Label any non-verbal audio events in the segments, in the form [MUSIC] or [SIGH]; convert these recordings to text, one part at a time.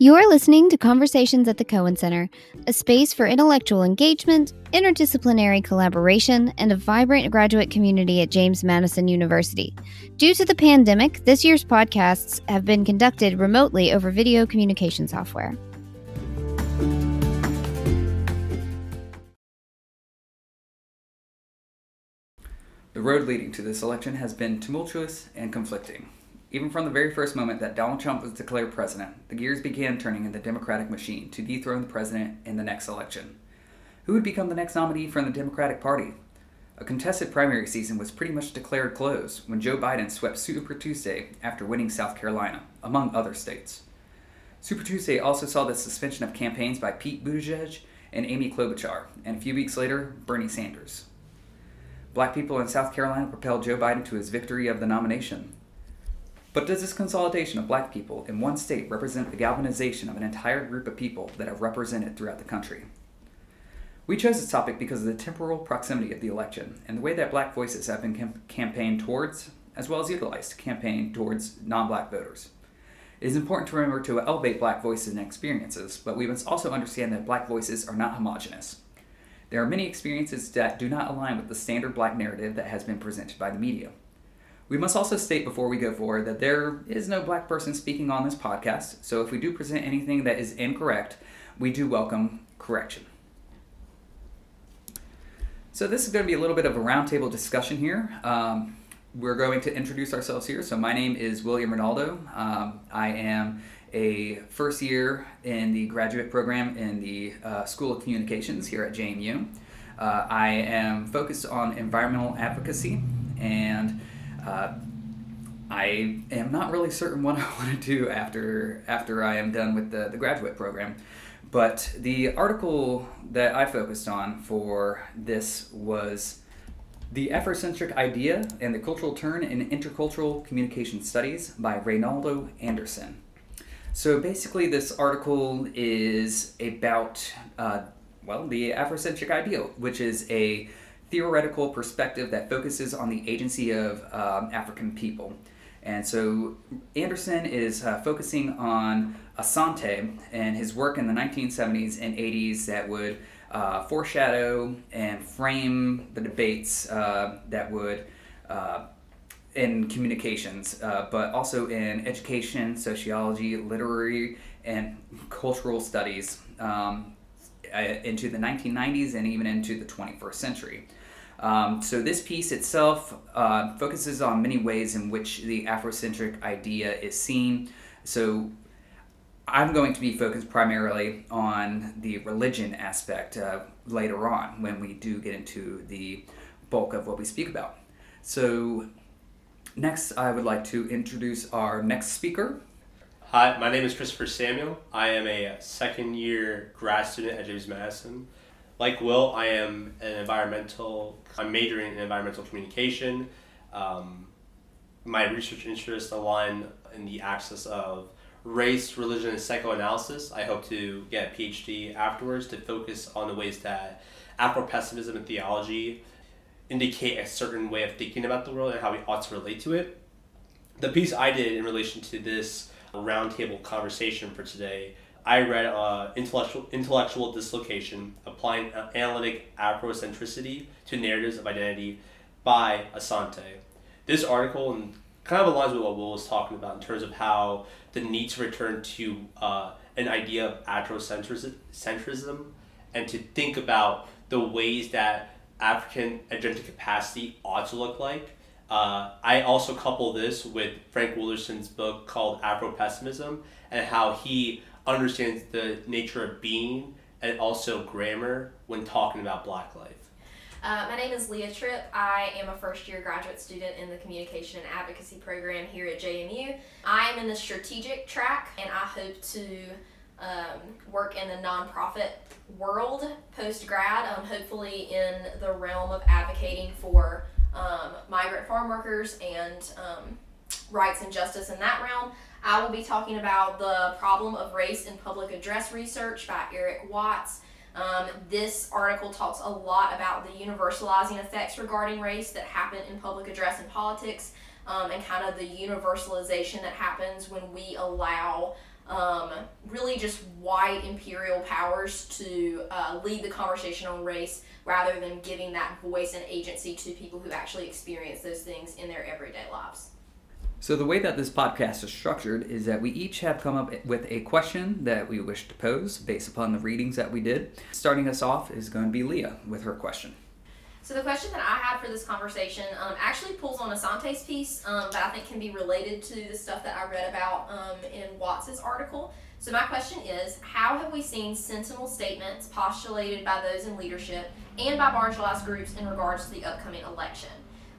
You're listening to Conversations at the Cohen Center, a space for intellectual engagement, interdisciplinary collaboration, and a vibrant graduate community at James Madison University. Due to the pandemic, this year's podcasts have been conducted remotely over video communication software. The road leading to this election has been tumultuous and conflicting. Even from the very first moment that Donald Trump was declared president, the gears began turning in the Democratic machine to dethrone the president in the next election. Who would become the next nominee from the Democratic Party? A contested primary season was pretty much declared closed when Joe Biden swept Super Tuesday after winning South Carolina, among other states. Super Tuesday also saw the suspension of campaigns by Pete Buttigieg and Amy Klobuchar, and a few weeks later, Bernie Sanders. Black people in South Carolina propelled Joe Biden to his victory of the nomination, but does this consolidation of black people in one state represent the galvanization of an entire group of people that are represented throughout the country? We chose this topic because of the temporal proximity of the election and the way that black voices have been cam- campaigned towards, as well as utilized to campaign towards non black voters. It is important to remember to elevate black voices and experiences, but we must also understand that black voices are not homogenous. There are many experiences that do not align with the standard black narrative that has been presented by the media. We must also state before we go forward that there is no black person speaking on this podcast, so if we do present anything that is incorrect, we do welcome correction. So, this is going to be a little bit of a roundtable discussion here. Um, we're going to introduce ourselves here. So, my name is William Ronaldo. Um, I am a first year in the graduate program in the uh, School of Communications here at JMU. Uh, I am focused on environmental advocacy and uh, I am not really certain what [LAUGHS] I want to do after after I am done with the, the graduate program. But the article that I focused on for this was The Afrocentric Idea and the Cultural Turn in Intercultural Communication Studies by Reynaldo Anderson. So basically, this article is about, uh, well, the Afrocentric ideal, which is a theoretical perspective that focuses on the agency of um, African people. And so Anderson is uh, focusing on Asante and his work in the 1970s and 80s that would uh, foreshadow and frame the debates uh, that would uh, in communications, uh, but also in education, sociology, literary, and cultural studies um, uh, into the 1990s and even into the 21st century. Um, so this piece itself uh, focuses on many ways in which the Afrocentric idea is seen. So I'm going to be focused primarily on the religion aspect uh, later on when we do get into the bulk of what we speak about. So next, I would like to introduce our next speaker. Hi, my name is Christopher Samuel. I am a second year grad student at James Madison like Will, I am an environmental. I'm majoring in environmental communication. Um, my research interests align in the axis of race, religion, and psychoanalysis. I hope to get a PhD afterwards to focus on the ways that Afro pessimism and theology indicate a certain way of thinking about the world and how we ought to relate to it. The piece I did in relation to this roundtable conversation for today I read uh, intellectual intellectual dislocation, applying analytic Afrocentricity to narratives of identity by Asante. This article and kind of aligns with what Will was talking about in terms of how the need to return to uh, an idea of Afrocentrism and to think about the ways that African agentic capacity ought to look like. Uh, I also couple this with Frank Wilderson's book called Afro Pessimism and how he understands the nature of being and also grammar when talking about black life. Uh, my name is Leah Tripp. I am a first year graduate student in the Communication and Advocacy program here at JMU. I am in the strategic track and I hope to um, work in the nonprofit world post grad, um, hopefully in the realm of advocating for um, migrant farm workers and um, rights and justice in that realm. I will be talking about the problem of race in public address research by Eric Watts. Um, this article talks a lot about the universalizing effects regarding race that happen in public address and politics um, and kind of the universalization that happens when we allow um, really just white imperial powers to uh, lead the conversation on race rather than giving that voice and agency to people who actually experience those things in their everyday lives. So, the way that this podcast is structured is that we each have come up with a question that we wish to pose based upon the readings that we did. Starting us off is going to be Leah with her question. So the question that I had for this conversation um, actually pulls on Asante's piece um, that I think can be related to the stuff that I read about um, in Watts's article. So my question is, how have we seen sentinel statements postulated by those in leadership and by marginalized groups in regards to the upcoming election?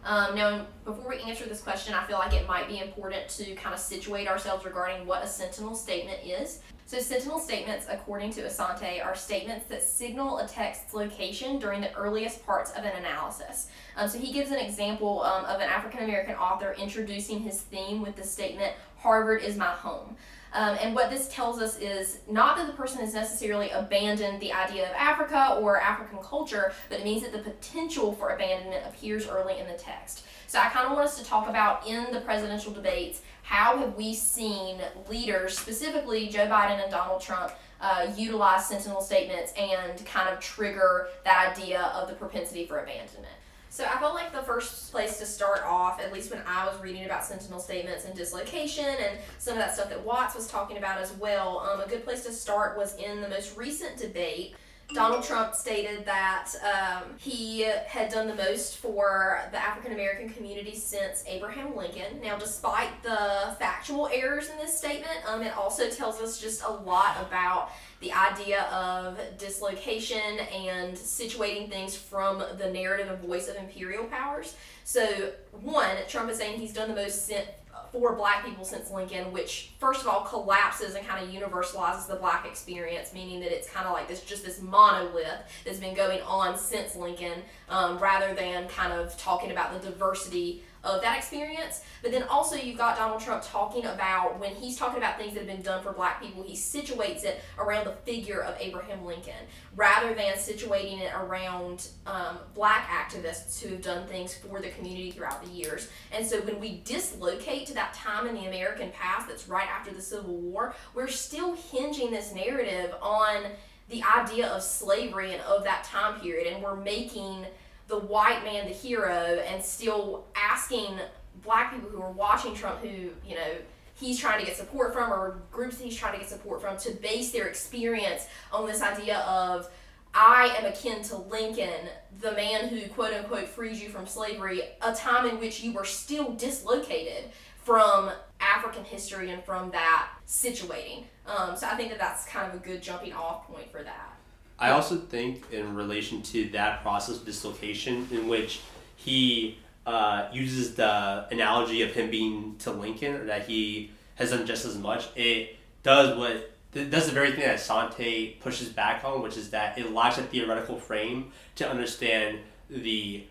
Um, now, before we answer this question, I feel like it might be important to kind of situate ourselves regarding what a sentinel statement is. So, sentinel statements, according to Asante, are statements that signal a text's location during the earliest parts of an analysis. Um, so, he gives an example um, of an African American author introducing his theme with the statement, Harvard is my home. Um, and what this tells us is not that the person has necessarily abandoned the idea of Africa or African culture, but it means that the potential for abandonment appears early in the text. So I kind of want us to talk about in the presidential debates how have we seen leaders, specifically Joe Biden and Donald Trump, uh, utilize sentinel statements and kind of trigger that idea of the propensity for abandonment. So I felt like the first place to start off, at least when I was reading about sentinel statements and dislocation and some of that stuff that Watts was talking about as well, um, a good place to start was in the most recent debate Donald Trump stated that um, he had done the most for the African American community since Abraham Lincoln. Now, despite the factual errors in this statement, um, it also tells us just a lot about the idea of dislocation and situating things from the narrative and voice of imperial powers. So, one, Trump is saying he's done the most since for black people since Lincoln, which first of all collapses and kind of universalizes the black experience, meaning that it's kind of like this just this monolith that's been going on since Lincoln, um, rather than kind of talking about the diversity of that experience. But then also you've got Donald Trump talking about when he's talking about things that have been done for black people, he situates it around the figure of Abraham Lincoln rather than situating it around um, black activists who have done things for the community throughout the years. And so when we dislocate to that time in the American past that's right after the Civil War, we're still hinging this narrative on the idea of slavery and of that time period, and we're making the white man the hero and still asking black people who are watching Trump who, you know, he's trying to get support from or groups he's trying to get support from to base their experience on this idea of I am akin to Lincoln, the man who quote unquote frees you from slavery, a time in which you were still dislocated from African history and from that situating. Um, so I think that that's kind of a good jumping off point for that. I also think in relation to that process of dislocation in which he uh, uses the analogy of him being to Lincoln or that he has done just as much, it does what it does the very thing that Asante pushes back on, which is that it lacks a theoretical frame to understand the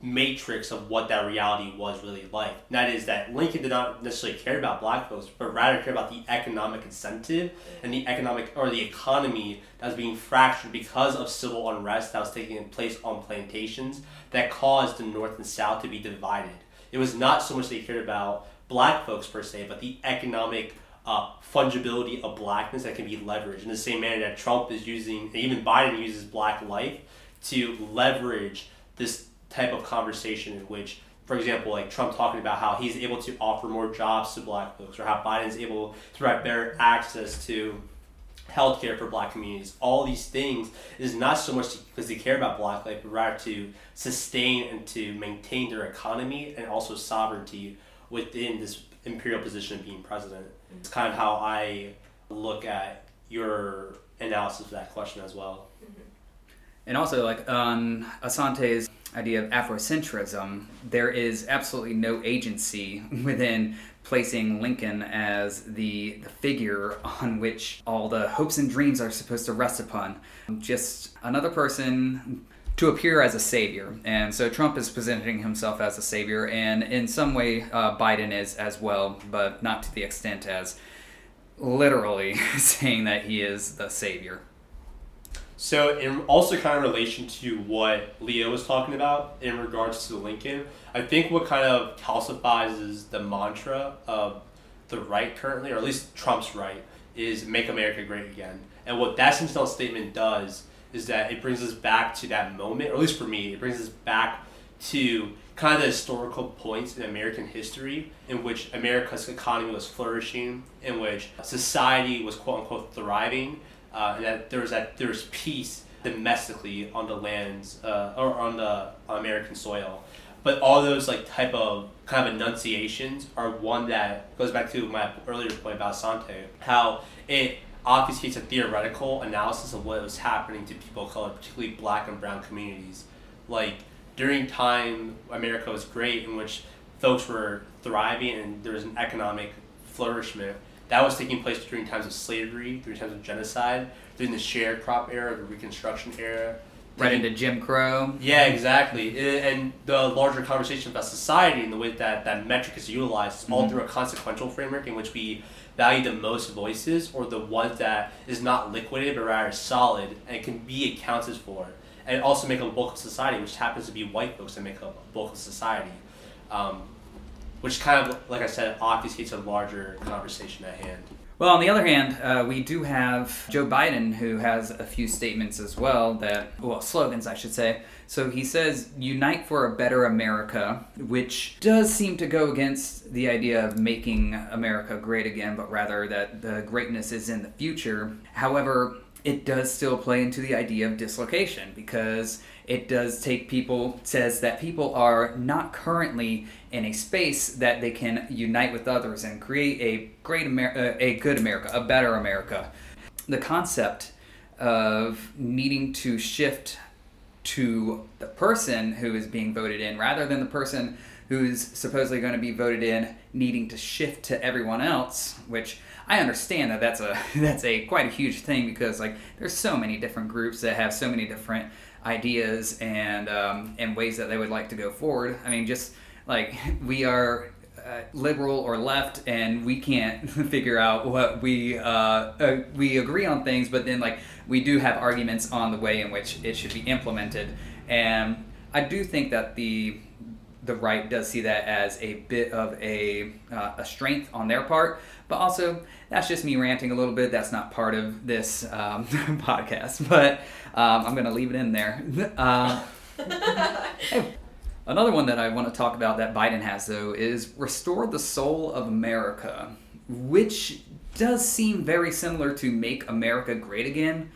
matrix of what that reality was really like. And that is that Lincoln did not necessarily care about black folks, but rather care about the economic incentive and the economic or the economy that was being fractured because of civil unrest that was taking place on plantations that caused the North and South to be divided. It was not so much they cared about black folks per se, but the economic uh, fungibility of blackness that can be leveraged in the same manner that Trump is using, even Biden uses black life to leverage this type of conversation in which for example, like Trump talking about how he's able to offer more jobs to black folks, or how Biden's able to provide better access to healthcare for black communities. All these things is not so much because they care about black life, but rather to sustain and to maintain their economy and also sovereignty within this imperial position of being president. It's kind of how I look at your analysis of that question as well. And also, like on Asante's idea of Afrocentrism, there is absolutely no agency [LAUGHS] within placing Lincoln as the, the figure on which all the hopes and dreams are supposed to rest upon. Just another person to appear as a savior. And so Trump is presenting himself as a savior, and in some way, uh, Biden is as well, but not to the extent as literally [LAUGHS] saying that he is the savior. So, in also kind of relation to what Leah was talking about in regards to Lincoln, I think what kind of calcifies is the mantra of the right currently, or at least Trump's right, is make America great again. And what that sensational statement does is that it brings us back to that moment, or at least for me, it brings us back to kind of the historical points in American history in which America's economy was flourishing, in which society was quote unquote thriving, uh, that there was that there was peace domestically on the lands uh, or on the American soil. But all those like type of kind of enunciations are one that goes back to my earlier point about Asante, how it obfuscates a theoretical analysis of what was happening to people of color, particularly black and brown communities. Like during time America was great in which folks were thriving and there was an economic flourishment. That was taking place during times of slavery, during times of genocide, during the sharecrop era, the Reconstruction era. Right into Jim Crow. Yeah, exactly. And the larger conversation about society and the way that that metric is utilized is all through a consequential framework in which we value the most voices or the ones that is not liquidated but rather solid and can be accounted for. And also make up a bulk of society, which happens to be white folks that make up a bulk of society. Um, which kind of, like I said, obfuscates a larger conversation at hand. Well, on the other hand, uh, we do have Joe Biden, who has a few statements as well that, well, slogans, I should say. So he says, Unite for a Better America, which does seem to go against the idea of making America great again, but rather that the greatness is in the future. However, it does still play into the idea of dislocation because it does take people says that people are not currently in a space that they can unite with others and create a great Amer- uh, a good America, a better America. The concept of needing to shift to the person who is being voted in rather than the person who's supposedly going to be voted in needing to shift to everyone else which i understand that that's a [LAUGHS] that's a quite a huge thing because like there's so many different groups that have so many different ideas and um, and ways that they would like to go forward. I mean just like [LAUGHS] we are uh, liberal or left, and we can't [LAUGHS] figure out what we uh, uh, we agree on things, but then like we do have arguments on the way in which it should be implemented, and I do think that the the right does see that as a bit of a uh, a strength on their part, but also that's just me ranting a little bit. That's not part of this um, [LAUGHS] podcast, but um, I'm gonna leave it in there. Uh, [LAUGHS] hey, [LAUGHS] Another one that I want to talk about that Biden has, though, is Restore the Soul of America, which does seem very similar to Make America Great Again,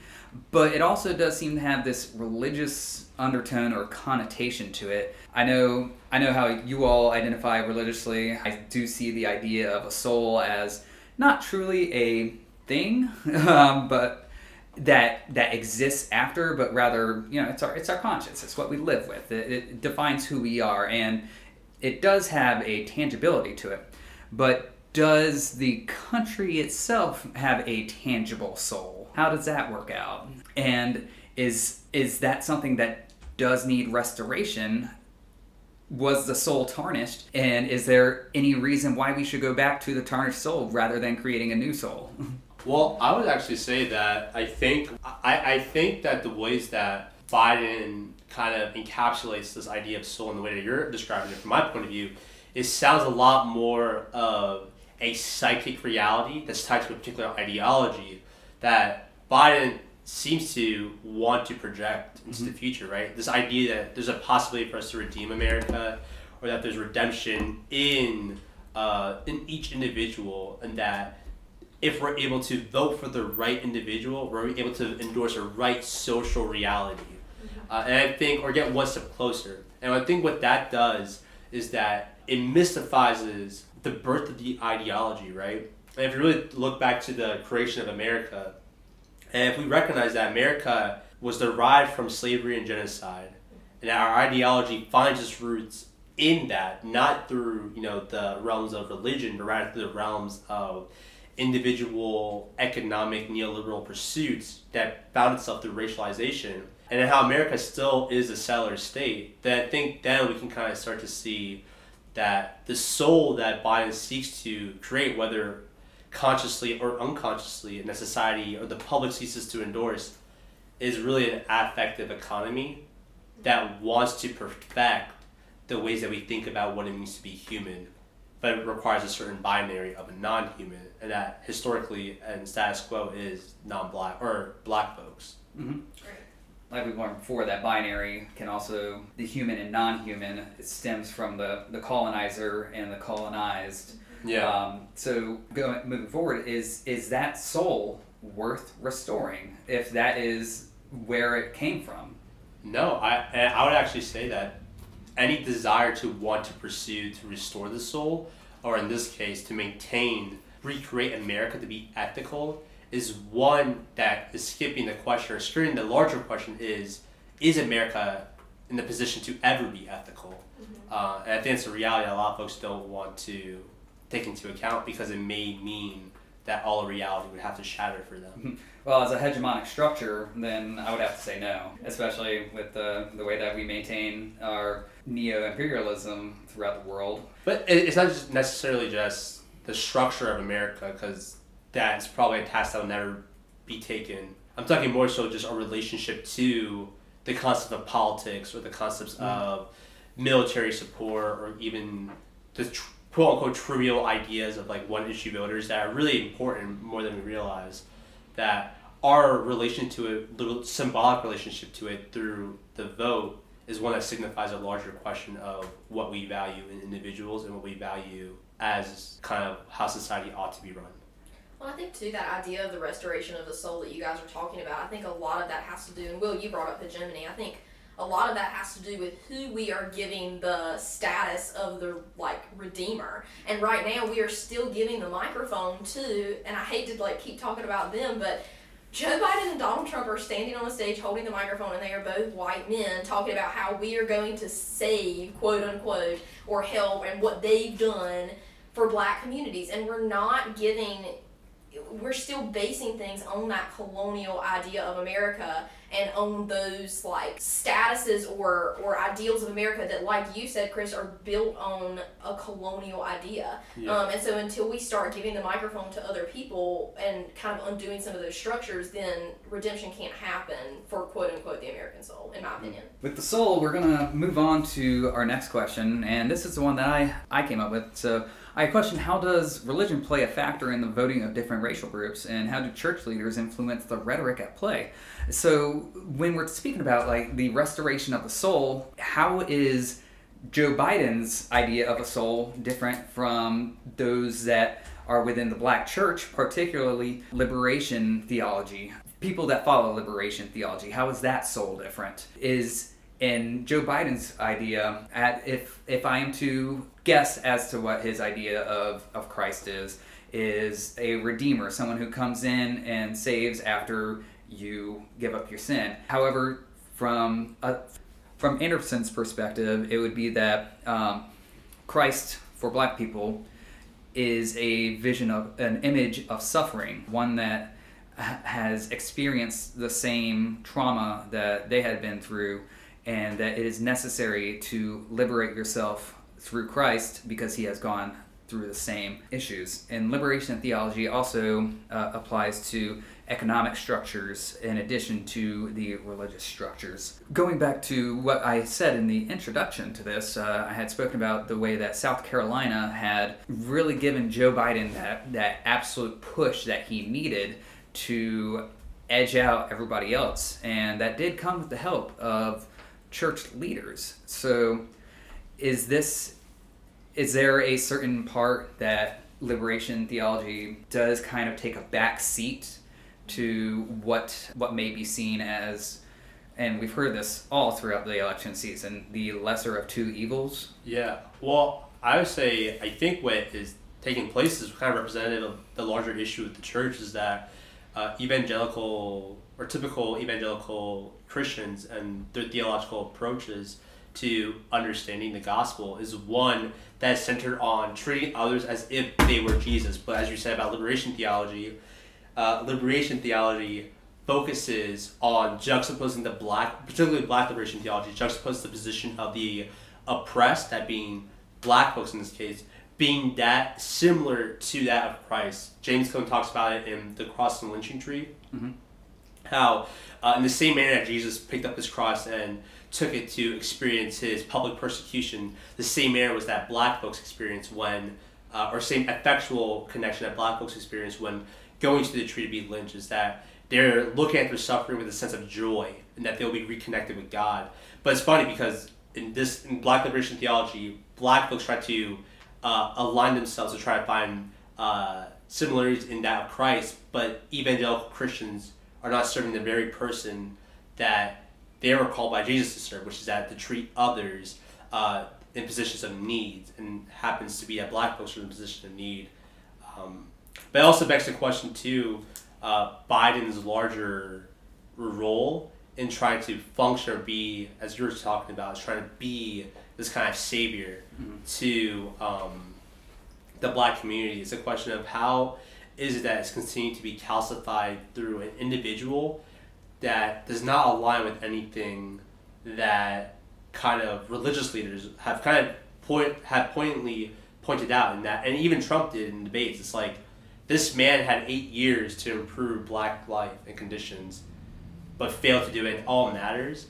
but it also does seem to have this religious undertone or connotation to it. I know I know how you all identify religiously. I do see the idea of a soul as not truly a thing, [LAUGHS] um, but that that exists after, but rather, you know, it's our it's our conscience. It's what we live with. It, it defines who we are, and it does have a tangibility to it. But does the country itself have a tangible soul? How does that work out? And is is that something that does need restoration? Was the soul tarnished? And is there any reason why we should go back to the tarnished soul rather than creating a new soul? [LAUGHS] Well, I would actually say that I think I, I think that the ways that Biden kind of encapsulates this idea of soul in the way that you're describing it from my point of view, it sounds a lot more of a psychic reality that's tied to a particular ideology that Biden seems to want to project into the future, right? This idea that there's a possibility for us to redeem America or that there's redemption in uh, in each individual and that if we're able to vote for the right individual, we're able to endorse a right social reality. Uh, and I think, or get one step closer. And I think what that does is that it mystifies the birth of the ideology, right? And if you really look back to the creation of America, and if we recognize that America was derived from slavery and genocide, and our ideology finds its roots in that, not through you know the realms of religion, but rather through the realms of individual economic neoliberal pursuits that found itself through racialization, and how America still is a settler state, then I think then we can kind of start to see that the soul that Biden seeks to create, whether consciously or unconsciously in a society or the public ceases to endorse, is really an affective economy that wants to perfect the ways that we think about what it means to be human. but it requires a certain binary of a non-human, and that historically and status quo is non-black or black folks. Mm-hmm. Like we've learned before, that binary can also the human and non-human it stems from the the colonizer and the colonized. Yeah. Um, so going moving forward, is is that soul worth restoring if that is where it came from? No, I I would actually say that any desire to want to pursue to restore the soul, or in this case, to maintain, recreate America to be ethical, is one that is skipping the question or skirting the larger question is is America in the position to ever be ethical? Uh, and I think it's a reality a lot of folks don't want to take into account because it may mean that all reality would have to shatter for them. [LAUGHS] Well, as a hegemonic structure, then I would have to say no, especially with the, the way that we maintain our neo imperialism throughout the world. But it's not just necessarily just the structure of America, because that's probably a task that will never be taken. I'm talking more so just our relationship to the concept of politics or the concepts mm-hmm. of military support or even the tr- quote unquote trivial ideas of like one issue voters that are really important more than we realize. That our relation to it, little symbolic relationship to it through the vote is one that signifies a larger question of what we value in individuals and what we value as kind of how society ought to be run. Well, I think too that idea of the restoration of the soul that you guys are talking about. I think a lot of that has to do, and Will, you brought up hegemony. I think a lot of that has to do with who we are giving the status of the like redeemer. And right now, we are still giving the microphone to, and I hate to like keep talking about them, but Joe Biden and Donald Trump are standing on the stage holding the microphone, and they are both white men talking about how we are going to save, quote unquote, or help, and what they've done for black communities. And we're not giving we're still basing things on that colonial idea of America and on those like statuses or or ideals of America that, like you said, Chris, are built on a colonial idea. Yeah. Um, and so until we start giving the microphone to other people and kind of undoing some of those structures, then redemption can't happen for quote unquote the American soul, in my opinion. With the soul, we're gonna move on to our next question, and this is the one that I, I came up with. So I question how does religion play a factor in the voting of different racial groups, and how do church leaders influence the rhetoric at play? So when we're speaking about like the restoration of the soul, how is Joe Biden's idea of a soul different from those that are within the black church, particularly liberation theology? People that follow liberation theology, how is that soul different? Is in Joe Biden's idea, at if if I am to guess as to what his idea of, of Christ is, is a redeemer, someone who comes in and saves after you give up your sin. However, from a, from Anderson's perspective, it would be that um, Christ for Black people is a vision of an image of suffering, one that has experienced the same trauma that they had been through, and that it is necessary to liberate yourself through Christ because he has gone through the same issues. And liberation theology also uh, applies to economic structures in addition to the religious structures. Going back to what I said in the introduction to this, uh, I had spoken about the way that South Carolina had really given Joe Biden that, that absolute push that he needed to edge out everybody else. And that did come with the help of church leaders. So is this is there a certain part that liberation theology does kind of take a back seat to what what may be seen as and we've heard this all throughout the election season the lesser of two evils Yeah. Well, I would say I think what is taking place is kind of representative of the larger issue with the church is that uh, evangelical or typical evangelical Christians and their theological approaches to understanding the gospel is one that is centered on treating others as if they were Jesus. But as you said about liberation theology, uh, liberation theology focuses on juxtaposing the black, particularly black liberation theology, juxtaposes the position of the oppressed, that being black folks in this case, being that similar to that of Christ. James Cone talks about it in the cross and lynching tree. Mhm. How, uh, in the same manner that Jesus picked up his cross and took it to experience his public persecution, the same manner was that black folks experience when uh, or same effectual connection that black folks experience when going to the tree to be lynched is that they're looking at their suffering with a sense of joy and that they'll be reconnected with God. But it's funny because in this in black liberation theology, black folks try to uh, align themselves to try to find uh, similarities in that of Christ, but evangelical Christians are not serving the very person that they were called by Jesus to serve, which is that to treat others uh, in positions of need, and happens to be that black folks are in a position of need. Um, but it also begs the question too, uh, Biden's larger role in trying to function or be, as you were talking about, trying to be this kind of savior mm-hmm. to um, the black community. It's a question of how is it that it's continuing to be calcified through an individual that does not align with anything that kind of religious leaders have kind of point have pointedly pointed out in that and even Trump did in debates. It's like this man had eight years to improve black life and conditions, but failed to do it in all matters.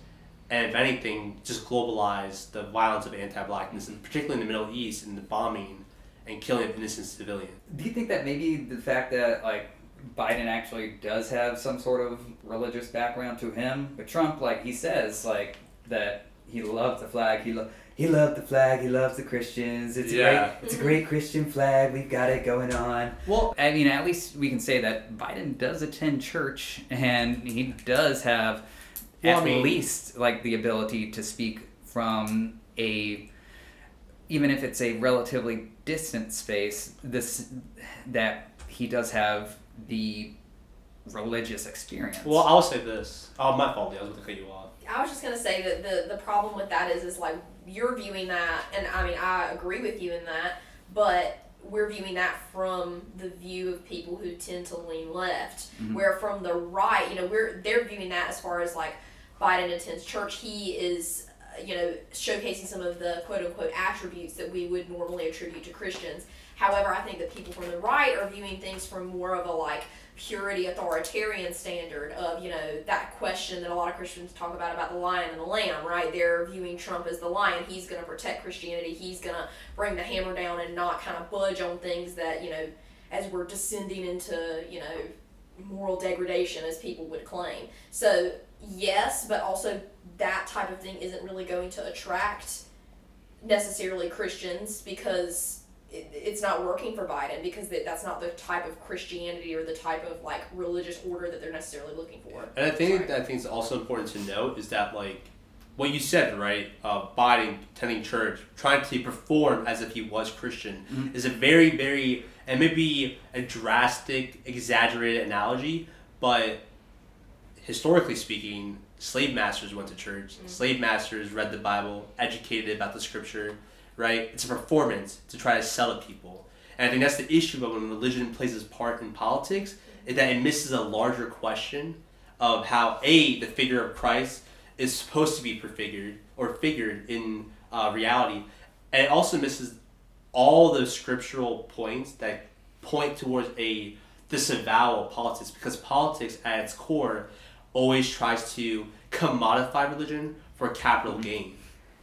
And if anything, just globalize the violence of anti-blackness, and particularly in the Middle East, and the bombing and killing of innocent civilians. Do you think that maybe the fact that like Biden actually does have some sort of religious background to him, but Trump, like he says, like that he loves the flag, he lo- he loved the flag. He loves the Christians. It's yeah. great. It's a mm-hmm. great Christian flag. We've got it going on. Well, I mean, at least we can say that Biden does attend church, and he does have well, at I mean, least like the ability to speak from a even if it's a relatively distant space. This that he does have the religious experience. Well, I'll say this. Oh, my fault. I was going to cut you off. I was just gonna say that the the problem with that is is like you're viewing that, and I mean I agree with you in that, but we're viewing that from the view of people who tend to lean left, mm-hmm. where from the right, you know, we're they're viewing that as far as like Biden attends church, he is you know showcasing some of the quote unquote attributes that we would normally attribute to Christians. However, I think that people from the right are viewing things from more of a like purity authoritarian standard of you know that question that a lot of christians talk about about the lion and the lamb right? They're viewing trump as the lion. He's going to protect christianity. He's going to bring the hammer down and not kind of budge on things that you know as we're descending into you know moral degradation as people would claim. So yes but also that type of thing isn't really going to attract necessarily christians because it, it's not working for Biden because that's not the type of Christianity or the type of like religious order that they're necessarily looking for. And I think I think it's also important to note is that like what you said, right? Uh, Biden attending church, trying to perform as if he was Christian, mm-hmm. is a very, very, and maybe a drastic, exaggerated analogy, but historically speaking, slave masters went to church. Mm-hmm. Slave masters read the Bible, educated about the scripture, right? It's a performance to try to sell to people. And I think that's the issue of when religion plays its part in politics, is that it misses a larger question of how a the figure of Christ is supposed to be prefigured or figured in uh, reality, and it also misses all the scriptural points that point towards a disavowal of politics because politics at its core always tries to commodify religion for capital gain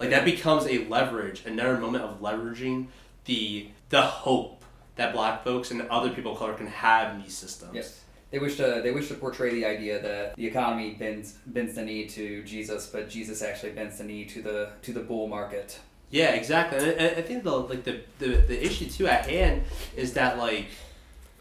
like that becomes a leverage, another moment of leveraging the the hope that black folks and other people of color can have in these systems. Yes. They wish to they wish to portray the idea that the economy bends bends the knee to Jesus, but Jesus actually bends the knee to the to the bull market. Yeah, exactly. And I, think the like the, the the issue too at hand is that like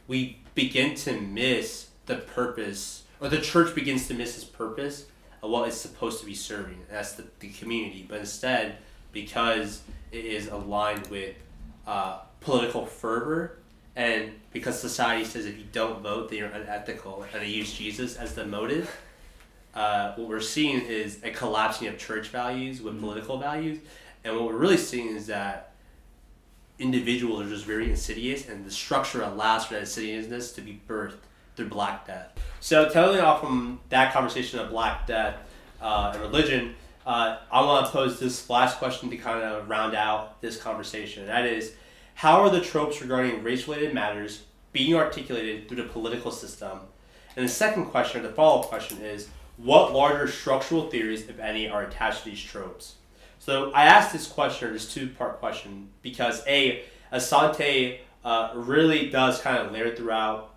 we begin to miss the purpose, or the church begins to miss its purpose what it's supposed to be serving. That's the, the community. But instead, because it is aligned with uh, political fervor, and because society says if you don't vote, then you're unethical, and they use Jesus as the motive, uh, what we're seeing is a collapsing of church values with mm-hmm. political values. And what we're really seeing is that individuals are just very insidious, and the structure allows for that insidiousness to be birthed through Black Death. So, totally off from that conversation of Black Death uh, and religion, uh, I want to pose this last question to kind of round out this conversation. That is, how are the tropes regarding race related matters being articulated through the political system? And the second question, or the follow up question, is what larger structural theories, if any, are attached to these tropes? So I asked this question, or this two part question, because A, Asante uh, really does kind of layer throughout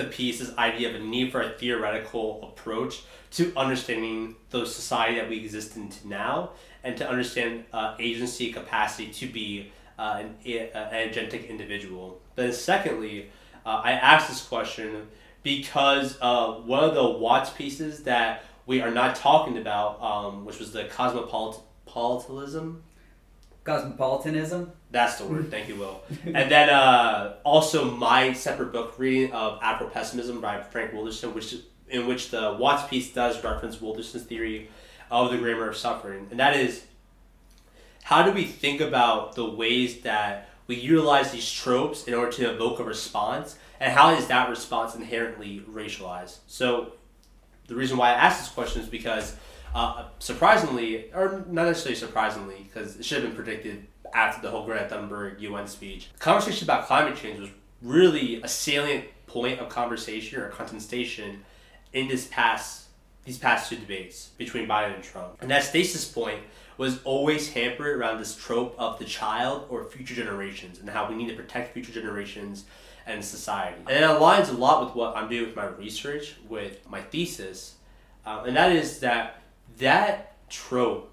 the piece this idea of a need for a theoretical approach to understanding the society that we exist in now and to understand uh, agency capacity to be uh, an, an agentic individual. Then, secondly, uh, I asked this question because uh, one of the Watts pieces that we are not talking about, um, which was the cosmopolitanism. Cosmopolitanism? That's the word. [LAUGHS] Thank you, Will. and then uh, also my separate book reading of Afro-pessimism by Frank Wilderson, which in which the Watts piece does reference Wilderson's theory of the grammar of suffering, and that is how do we think about the ways that we utilize these tropes in order to evoke a response, and how is that response inherently racialized? So, the reason why I asked this question is because, uh, surprisingly, or not necessarily surprisingly, because it should have been predicted after the whole Greta Thunberg UN speech, the conversation about climate change was really a salient point of conversation or contestation in this past these past two debates between Biden and Trump. And that stasis point was always hampered around this trope of the child or future generations and how we need to protect future generations and society. And it aligns a lot with what I'm doing with my research, with my thesis, um, and that is that that trope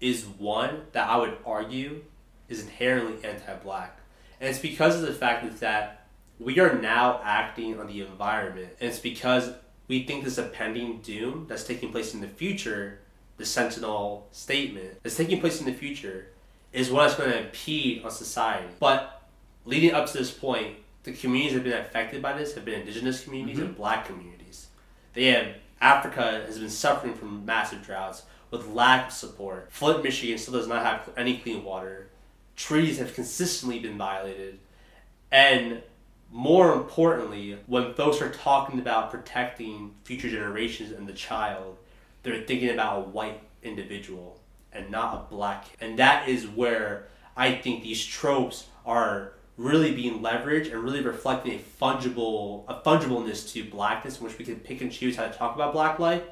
is one that I would argue is inherently anti-black, and it's because of the fact that we are now acting on the environment, and it's because we think this impending doom that's taking place in the future, the Sentinel statement that's taking place in the future, is what is going to impede on society. But leading up to this point, the communities that have been affected by this have been indigenous communities mm-hmm. and black communities. They have Africa has been suffering from massive droughts with lack of support. Flint, Michigan still does not have any clean water. Treaties have consistently been violated. And more importantly, when folks are talking about protecting future generations and the child, they're thinking about a white individual and not a black. And that is where I think these tropes are really being leveraged and really reflecting a fungible a fungibleness to blackness in which we can pick and choose how to talk about black life.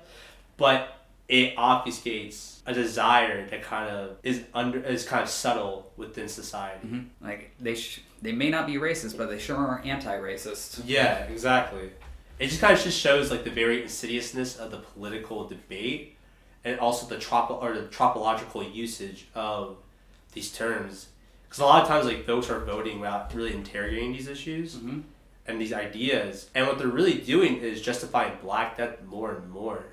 But it obfuscates a desire that kind of is under is kind of subtle within society. Mm-hmm. Like they sh- they may not be racist, but they sure are anti-racist. Yeah, exactly. It just kind of just shows like the very insidiousness of the political debate, and also the trop or the tropological usage of these terms. Because a lot of times, like folks are voting without really interrogating these issues mm-hmm. and these ideas, and what they're really doing is justifying Black Death more and more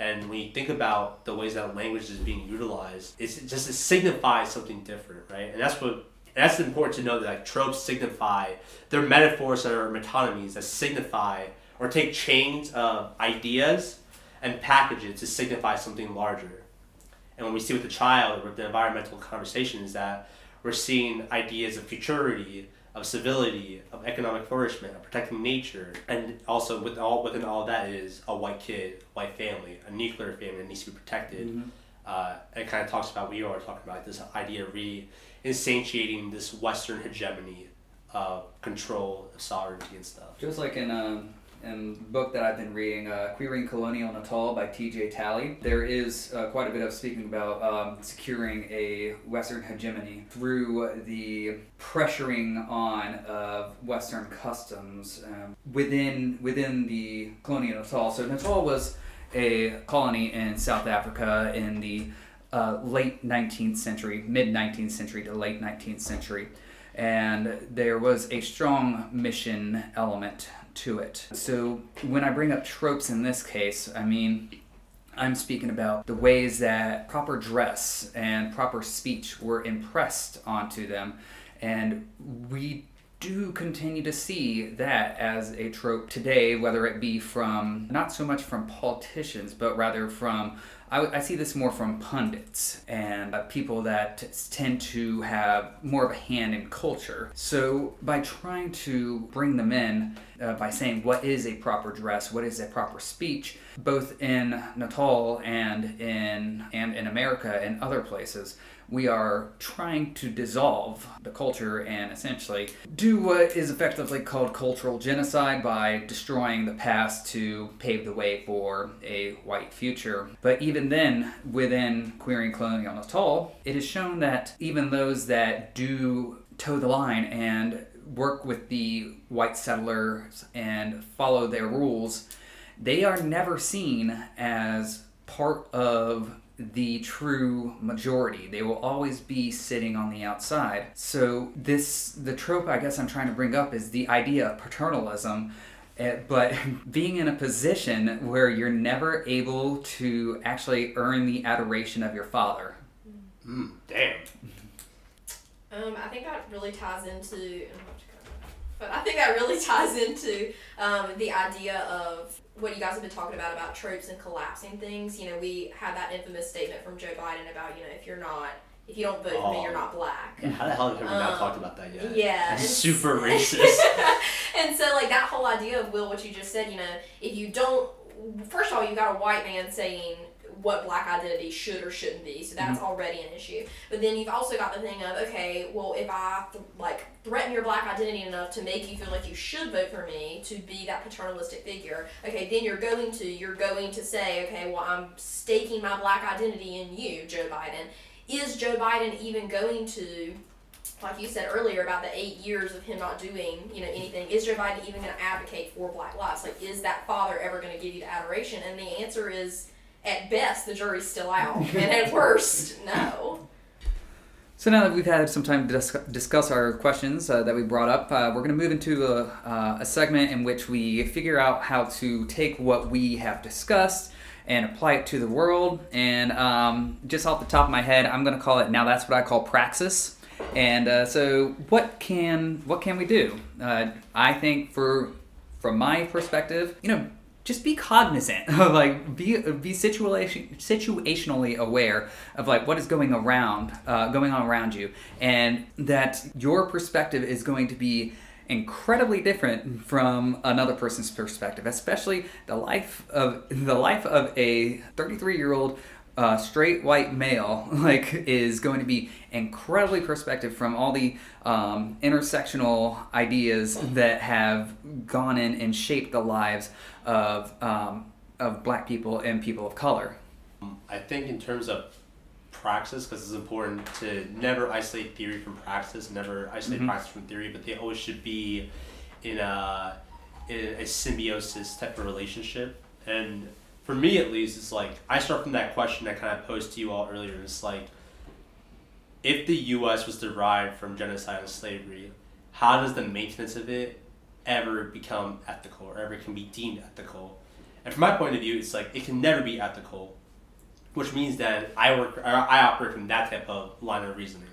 and when you think about the ways that language is being utilized, it's just it signifies something different, right? And that's what that's important to know that like tropes signify they're metaphors or metonymies that signify or take chains of ideas and package it to signify something larger. And when we see with the child with the environmental conversation is that we're seeing ideas of futurity, of civility, of economic flourishment, of protecting nature, and also with all within all that is a white kid, white family, a nuclear family that needs to be protected. Mm-hmm. Uh, it kind of talks about what you are talking about this idea of re-instantiating this Western hegemony of control, of sovereignty, and stuff. Just like in um, the book that I've been reading, uh, Queering Colonial Natal by T.J. Tallie, there is uh, quite a bit of speaking about um, securing a Western hegemony through the pressuring on of Western customs um, within within the colonial Natal. So Natal was a colony in South Africa in the uh, late 19th century, mid 19th century to late 19th century. And there was a strong mission element to it. So when I bring up tropes in this case, I mean, I'm speaking about the ways that proper dress and proper speech were impressed onto them. And we do continue to see that as a trope today, whether it be from not so much from politicians, but rather from I, see this more from pundits and uh, people that tend to have more of a hand in culture. So, by trying to bring them in uh, by saying what is a proper dress, what is a proper speech, both in Natal and in and in America and other places, we are trying to dissolve the culture and essentially do what is effectively called cultural genocide by destroying the past to pave the way for a white future. But even then, within Queering Colonial Natal, it is shown that even those that do toe the line and work with the white settlers and follow their rules, they are never seen as part of the true majority. They will always be sitting on the outside. So this the trope I guess I'm trying to bring up is the idea of paternalism. eh, But [LAUGHS] being in a position where you're never able to actually earn the adoration of your father. Mm, damn. Um, I think that really ties into, I'm about to cut that, but I think that really ties into um, the idea of what you guys have been talking about about tropes and collapsing things. You know, we had that infamous statement from Joe Biden about, you know, if you're not, if you don't vote for me, Oh. you're not black. Yeah, [LAUGHS] how the hell have we not Um, talked about that yet? Yeah, That's super [LAUGHS] racist. and so, like that whole idea of Will, what you just said, you know, if you don't, first of all, you got a white man saying what black identity should or shouldn't be, so that's mm-hmm. already an issue. But then you've also got the thing of, okay, well, if I th- like threaten your black identity enough to make you feel like you should vote for me to be that paternalistic figure, okay, then you're going to you're going to say, okay, well, I'm staking my black identity in you, Joe Biden. Is Joe Biden even going to like you said earlier about the eight years of him not doing, you know, anything, is Joe Biden even going to advocate for Black lives? Like, is that father ever going to give you the adoration? And the answer is, at best, the jury's still out, [LAUGHS] and at worst, no. So now that we've had some time to dis- discuss our questions uh, that we brought up, uh, we're going to move into a, uh, a segment in which we figure out how to take what we have discussed and apply it to the world. And um, just off the top of my head, I'm going to call it now. That's what I call praxis. And uh, so, what can what can we do? Uh, I think for from my perspective, you know, just be cognizant [LAUGHS] of like be be situation situationally aware of like what is going around uh, going on around you, and that your perspective is going to be incredibly different from another person's perspective, especially the life of the life of a 33 year old uh, straight white male [LAUGHS] like is going to be incredibly perspective from all the um, intersectional ideas that have gone in and shaped the lives of um, of black people and people of color. I think in terms of praxis, because it's important to never isolate theory from praxis, never isolate Mhm. praxis from theory, but they always should be in a in a symbiosis type of relationship. And for me, at least, it's like I start from that question I kind of posed to you all earlier. It's like if the U.S. was derived from genocide and slavery, how does the maintenance of it ever become ethical or ever can be deemed ethical? And from my point of view, it's like it can never be ethical, which means that I work, or I operate from that type of line of reasoning.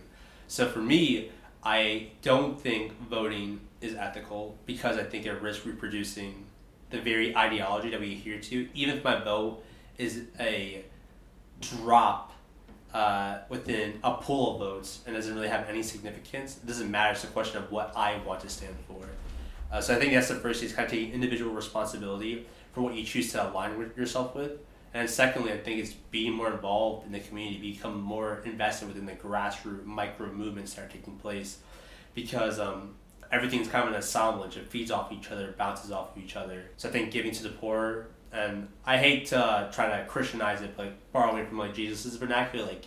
So for me, I don't think voting is ethical because I think it risks reproducing the very ideology that we adhere to. Even if my vote is a drop uh, within a pool of votes and doesn't really have any significance, it doesn't matter. It's a question of what I want to stand for. Uh, so I think that's the first is kind of taking individual responsibility for what you choose to align with yourself with. And secondly, I think it's being more involved in the community, become more invested within the grassroots micro movements that are taking place, because um, everything's kind of an assemblage. It feeds off each other, bounces off of each other. So I think giving to the poor, and I hate to uh, try to Christianize it, like borrowing from like Jesus's vernacular, like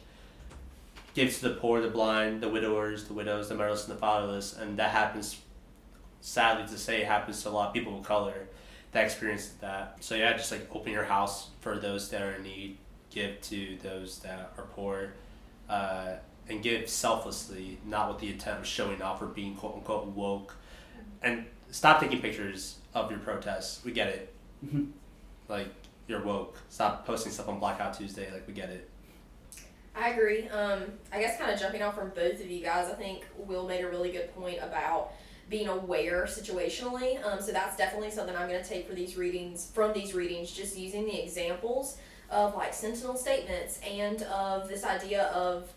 give to the poor, the blind, the widowers, the widows, the motherless, and the fatherless, and that happens. Sadly to say, happens to a lot of people of color that experience that. So yeah, just like open your house for those that are in need, give to those that are poor, uh, and give selflessly, not with the intent of showing off or being quote unquote woke. And stop taking pictures of your protests. We get it. Mhm. Like you're woke. Stop posting stuff on Blackout Tuesday. Like we get it. I agree. Um, I guess kind of jumping off from both of you guys, I think Will made a really good point about being aware situationally. Um, so that's definitely something I'm going to take for these readings from these readings, just using the examples of like sentinel statements and of this idea of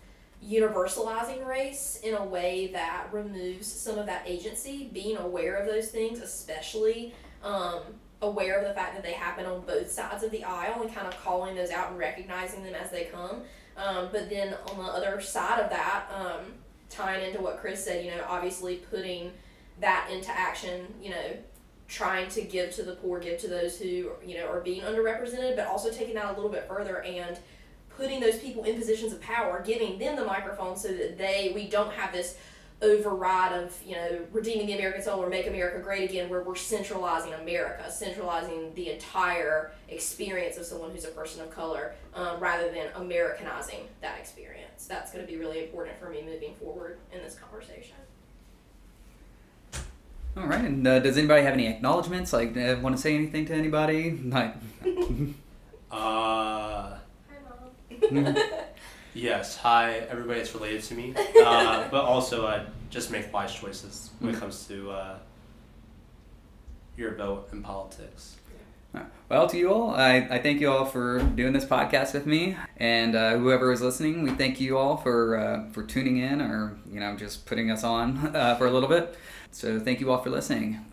universalizing race in a way that removes some of that agency. Being aware of those things, especially. Um, aware of the fact that they happen on both sides of the aisle and kind of calling those out and recognizing them as they come. Um, but then on the other side of that, um, tying into what Chris said, you know, obviously putting that into action, you know, trying to give to the poor, give to those who, you know, are being underrepresented, but also taking that a little bit further and putting those people in positions of power, giving them the microphone so that they, we don't have this override of you know redeeming the American soul or make America great again, where we're centralizing America, centralizing the entire experience of someone who's a person of color, um, rather than Americanizing that experience. That's going to be really important for me moving forward in this conversation. All right. And uh, does anybody have any acknowledgments? Like, uh, want to say anything to anybody? Like, [LAUGHS] Uh, Hi, mom. [LAUGHS] yes, hi, everybody that's related to me. [LAUGHS] Uh, but also, uh, just make wise choices when it comes to uh, your vote in politics. Well, to you all, I, I thank you all for doing this podcast with me, and uh, whoever is listening, we thank you all for uh, for tuning in or you know just putting us on [LAUGHS] uh, for a little bit. So thank you all for listening.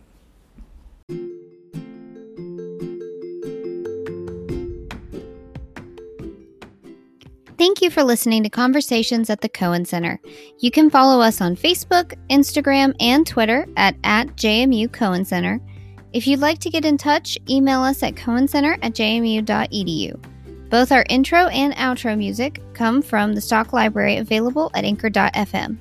Thank you for listening to Conversations at the Cohen Center. You can follow us on Facebook, Instagram, and Twitter at, at JMU Cohen Center. If you'd like to get in touch, email us at cohencenter at jmu.edu. Both our intro and outro music come from the stock library available at anchor.fm.